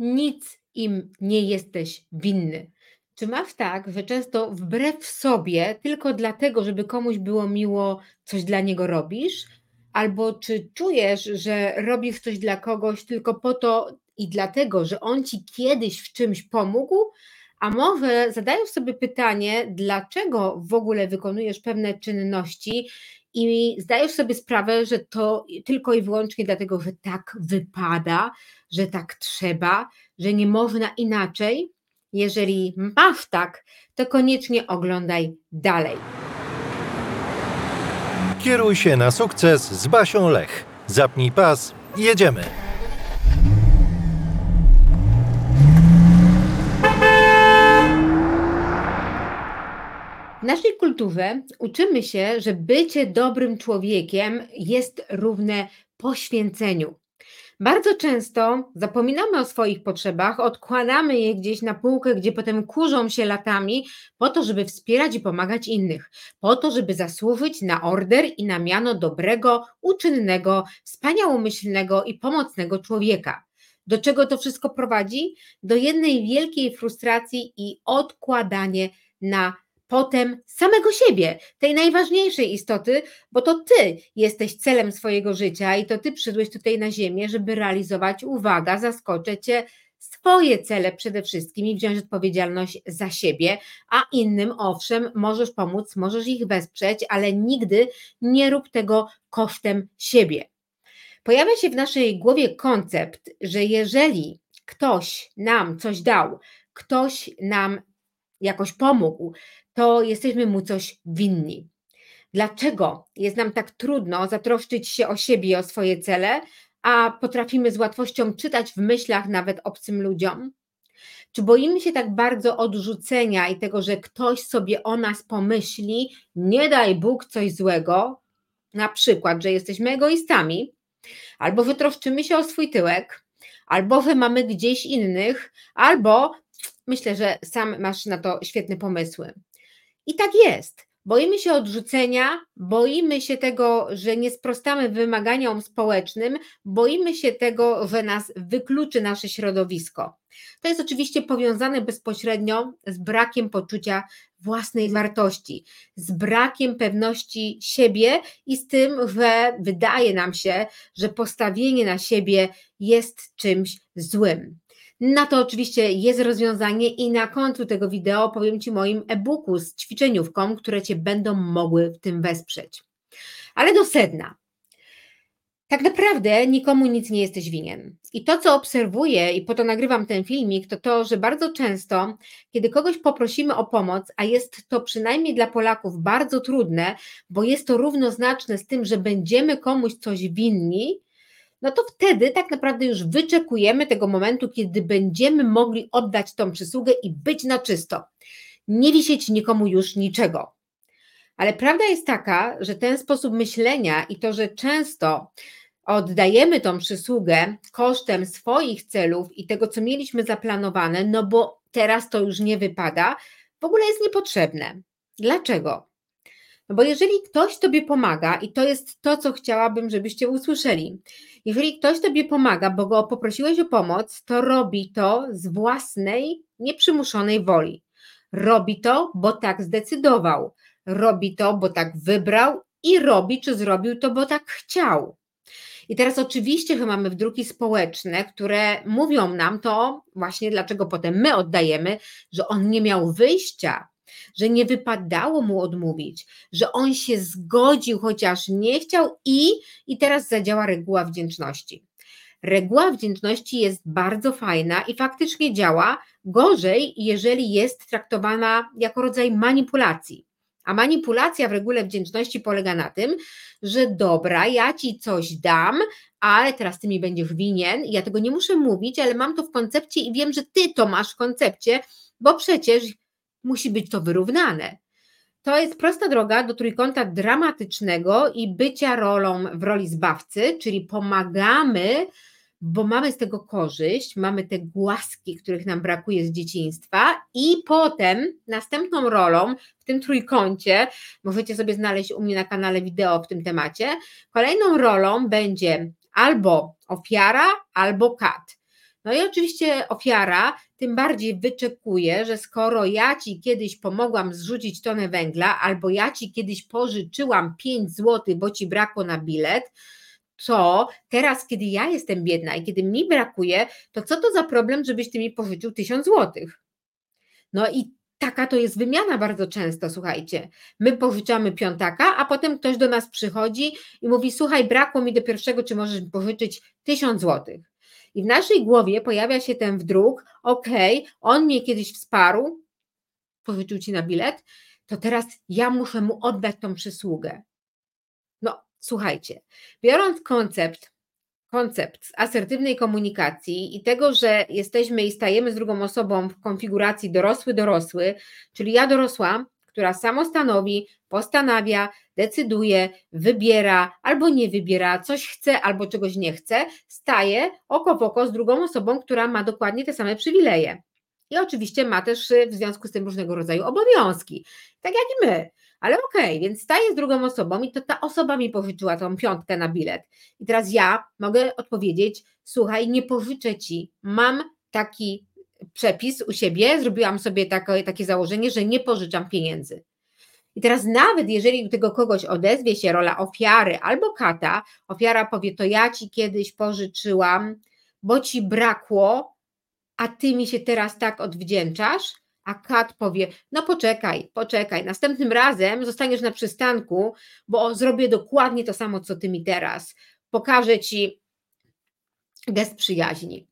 nic im nie jesteś winny. Czy masz tak, że często wbrew sobie, tylko dlatego, żeby komuś było miło, coś dla niego robisz? Albo czy czujesz, że robisz coś dla kogoś tylko po to i dlatego, że on ci kiedyś w czymś pomógł? A może zadajesz sobie pytanie, dlaczego w ogóle wykonujesz pewne czynności i zdajesz sobie sprawę, że to tylko i wyłącznie dlatego, że tak wypada, że tak trzeba, że nie można inaczej? Jeżeli masz tak, to koniecznie oglądaj dalej. Kieruj się na sukces z Basią Lech. Zapnij pas, jedziemy. W naszej kulturze uczymy się, że bycie dobrym człowiekiem jest równe poświęceniu. Bardzo często zapominamy o swoich potrzebach, odkładamy je gdzieś na półkę, gdzie potem kurzą się latami, po to, żeby wspierać i pomagać innych, po to, żeby zasłużyć na order i na miano dobrego, uczynnego, wspaniałomyślnego i pomocnego człowieka. Do czego to wszystko prowadzi? Do jednej wielkiej frustracji i odkładanie na potem samego siebie, tej najważniejszej istoty, bo to ty jesteś celem swojego życia i to ty przyszłeś tutaj na ziemię, żeby realizować, uwaga, zaskoczę cię, swoje cele przede wszystkim i wziąć odpowiedzialność za siebie, a innym, owszem, możesz pomóc, możesz ich wesprzeć, ale nigdy nie rób tego kosztem siebie. Pojawia się w naszej głowie koncept, że jeżeli ktoś nam coś dał, ktoś nam jakoś pomógł, to jesteśmy mu coś winni. Dlaczego jest nam tak trudno zatroszczyć się o siebie i o swoje cele, a potrafimy z łatwością czytać w myślach nawet obcym ludziom? Czy boimy się tak bardzo odrzucenia i tego, że ktoś sobie o nas pomyśli, nie daj Bóg coś złego, na przykład, że jesteśmy egoistami, albo wytroszczymy się o swój tyłek, albo mamy gdzieś innych, albo myślę, że sam masz na to świetne pomysły. I tak jest. Boimy się odrzucenia, boimy się tego, że nie sprostamy wymaganiom społecznym, boimy się tego, że nas wykluczy nasze środowisko. To jest oczywiście powiązane bezpośrednio z brakiem poczucia własnej wartości, z brakiem pewności siebie i z tym, że wydaje nam się, że postawienie na siebie jest czymś złym. Na to oczywiście jest rozwiązanie i na końcu tego wideo powiem Ci moim e-booku z ćwiczeniówką, które Cię będą mogły w tym wesprzeć. Ale do sedna. Tak naprawdę nikomu nic nie jesteś winien. I to, co obserwuję, i po to nagrywam ten filmik, to to, że bardzo często, kiedy kogoś poprosimy o pomoc, a jest to przynajmniej dla Polaków bardzo trudne, bo jest to równoznaczne z tym, że będziemy komuś coś winni, no to wtedy tak naprawdę już wyczekujemy tego momentu, kiedy będziemy mogli oddać tą przysługę i być na czysto. Nie wisieć nikomu już niczego. Ale prawda jest taka, że ten sposób myślenia i to, że często oddajemy tą przysługę kosztem swoich celów i tego, co mieliśmy zaplanowane, no bo teraz to już nie wypada, w ogóle jest niepotrzebne. Dlaczego? No bo jeżeli ktoś Tobie pomaga, i to jest to, co chciałabym, żebyście usłyszeli, jeżeli ktoś Tobie pomaga, bo go poprosiłeś o pomoc, to robi to z własnej, nieprzymuszonej woli. Robi to, bo tak zdecydował. Robi to, bo tak wybrał i robi, czy zrobił to, bo tak chciał. I teraz oczywiście że mamy wdruki społeczne, które mówią nam to właśnie dlaczego potem my oddajemy, że on nie miał wyjścia, że nie wypadało mu odmówić, że on się zgodził, chociaż nie chciał i, i teraz zadziała reguła wdzięczności. Reguła wdzięczności jest bardzo fajna i faktycznie działa gorzej, jeżeli jest traktowana jako rodzaj manipulacji. A manipulacja w regule wdzięczności polega na tym, że dobra, ja ci coś dam, ale teraz ty mi będziesz winien. Ja tego nie muszę mówić, ale mam to w koncepcie i wiem, że ty to masz w koncepcie, bo przecież musi być to wyrównane. To jest prosta droga do trójkąta dramatycznego i bycia rolą w roli zbawcy, czyli pomagamy, bo mamy z tego korzyść, mamy te głaski, których nam brakuje z dzieciństwa, i potem następną rolą w tym trójkącie, możecie sobie znaleźć u mnie na kanale wideo w tym temacie, kolejną rolą będzie albo ofiara, albo kat No i oczywiście ofiara tym bardziej wyczekuje, że skoro ja ci kiedyś pomogłam zrzucić tonę węgla, albo ja ci kiedyś pożyczyłam 5 zł, bo ci brakło na bilet, to teraz, kiedy ja jestem biedna i kiedy mi brakuje, to co to za problem, żebyś ty mi pożyczył 1000 złotych? No i taka to jest wymiana bardzo często, słuchajcie. My pożyczamy piątaka, a potem ktoś do nas przychodzi i mówi: Słuchaj, brakło mi do pierwszego, czy możesz pożyczyć 1000 złotych? I w naszej głowie pojawia się ten wdruk: okej, on mnie kiedyś wsparł, pożyczył ci na bilet, to teraz ja muszę mu oddać tą przysługę. No, słuchajcie, biorąc koncept koncept asertywnej komunikacji i tego, że jesteśmy i stajemy z drugą osobą w konfiguracji dorosły-dorosły, czyli ja dorosła, która samostanowi, postanawia, decyduje, wybiera albo nie wybiera, coś chce albo czegoś nie chce, staje oko w oko z drugą osobą, która ma dokładnie te same przywileje. I oczywiście ma też w związku z tym różnego rodzaju obowiązki, tak jak i my. Ale okej, okay, więc staję z drugą osobą i to ta osoba mi pożyczyła tą piątkę na bilet. I teraz ja mogę odpowiedzieć: Słuchaj, nie pożyczę ci, mam taki przepis u siebie, zrobiłam sobie takie, takie założenie, że nie pożyczam pieniędzy. I teraz nawet jeżeli do tego kogoś odezwie się rola ofiary albo kata, ofiara powie, to ja ci kiedyś pożyczyłam, bo ci brakło, a ty mi się teraz tak odwdzięczasz, a kat powie: No poczekaj, poczekaj, następnym razem zostaniesz na przystanku, bo zrobię dokładnie to samo, co ty mi teraz. Pokażę ci gest przyjaźni.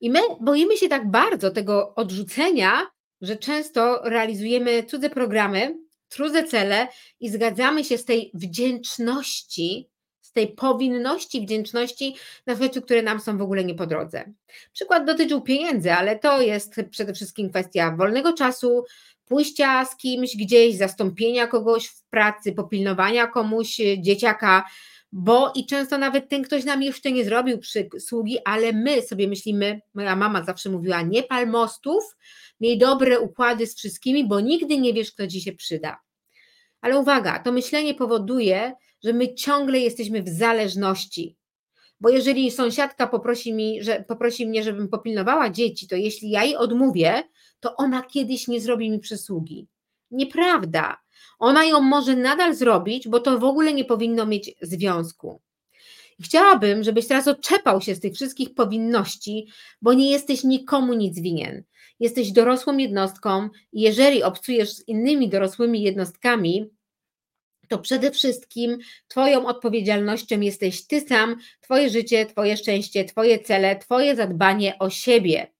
I my boimy się tak bardzo tego odrzucenia, że często realizujemy cudze programy, cudze cele i zgadzamy się z tej wdzięczności z tej powinności, wdzięczności na rzeczy, które nam są w ogóle nie po drodze. Przykład dotyczył pieniędzy, ale to jest przede wszystkim kwestia wolnego czasu, pójścia z kimś gdzieś, zastąpienia kogoś w pracy, popilnowania komuś e, dzieciaka, bo i często nawet ten ktoś nam jeszcze nie zrobił przysługi, ale my sobie myślimy, moja mama zawsze mówiła, nie pal mostów, miej dobre układy z wszystkimi, bo nigdy nie wiesz, kto ci się przyda. Ale uwaga, to myślenie powoduje, że my ciągle jesteśmy w zależności. Bo jeżeli sąsiadka poprosi, mi, że, poprosi mnie, żebym popilnowała dzieci, to jeśli ja jej odmówię, to ona kiedyś nie zrobi mi przysługi. Nieprawda. Ona ją może nadal zrobić, bo to w ogóle nie powinno mieć związku. Chciałabym, żebyś teraz odczepał się z tych wszystkich powinności, bo nie jesteś nikomu nic winien. Jesteś dorosłą jednostką i jeżeli obcujesz z innymi dorosłymi jednostkami, to przede wszystkim Twoją odpowiedzialnością jesteś Ty sam, Twoje życie, Twoje szczęście, Twoje cele, Twoje zadbanie o siebie.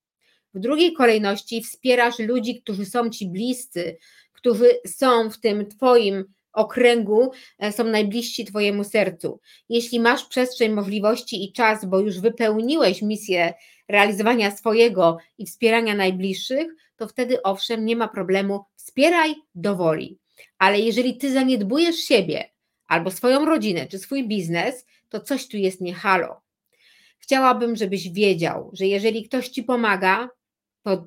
W drugiej kolejności wspierasz ludzi, którzy są Ci bliscy, którzy są w tym Twoim okręgu, e, są najbliżsi Twojemu sercu. Jeśli masz przestrzeń, możliwości i czas, bo już wypełniłeś misję realizowania swojego i wspierania najbliższych, to wtedy owszem, nie ma problemu, wspieraj do woli. Ale jeżeli ty zaniedbujesz siebie albo swoją rodzinę czy swój biznes, to coś tu jest nie halo. Chciałabym, żebyś wiedział, że jeżeli ktoś ci pomaga, to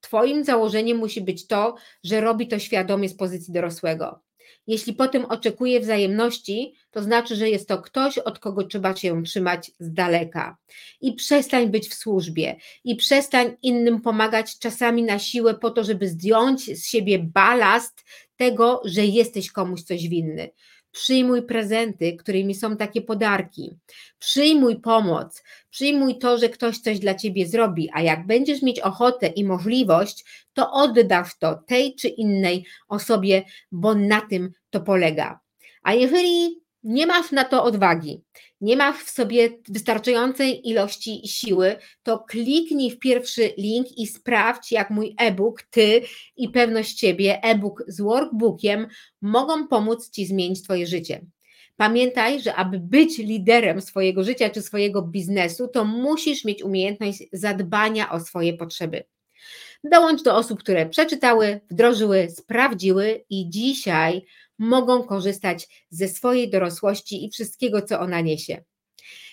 Twoim założeniem musi być to, że robi to świadomie z pozycji dorosłego. Jeśli potem oczekuje wzajemności, to znaczy, że jest to ktoś, od kogo trzeba się trzymać z daleka. I przestań być w służbie, i przestań innym pomagać czasami na siłę po to, żeby zdjąć z siebie balast tego, że jesteś komuś coś winny. Przyjmuj prezenty, którymi są takie podarki. Przyjmuj pomoc, przyjmuj to, że ktoś coś dla ciebie zrobi, a jak będziesz mieć ochotę i możliwość, to oddasz to tej czy innej osobie, bo na tym to polega. A jeżeli nie masz na to odwagi, nie masz w sobie wystarczającej ilości siły, to kliknij w pierwszy link i sprawdź, jak mój e-book, ty i pewność siebie, e-book z workbookiem mogą pomóc ci zmienić Twoje życie. Pamiętaj, że aby być liderem swojego życia czy swojego biznesu, to musisz mieć umiejętność zadbania o swoje potrzeby. Dołącz do osób, które przeczytały, wdrożyły, sprawdziły i dzisiaj mogą korzystać ze swojej dorosłości i wszystkiego, co ona niesie.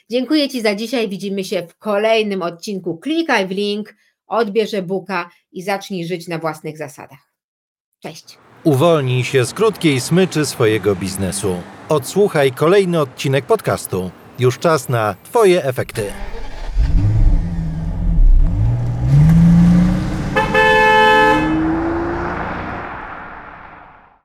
Dziękuję Ci za dzisiaj. Widzimy się w kolejnym odcinku. Klikaj w link, odbierz e-booka i zacznij żyć na własnych zasadach. Cześć. Uwolnij się z krótkiej smyczy swojego biznesu. Odsłuchaj kolejny odcinek podcastu. Już czas na Twoje efekty.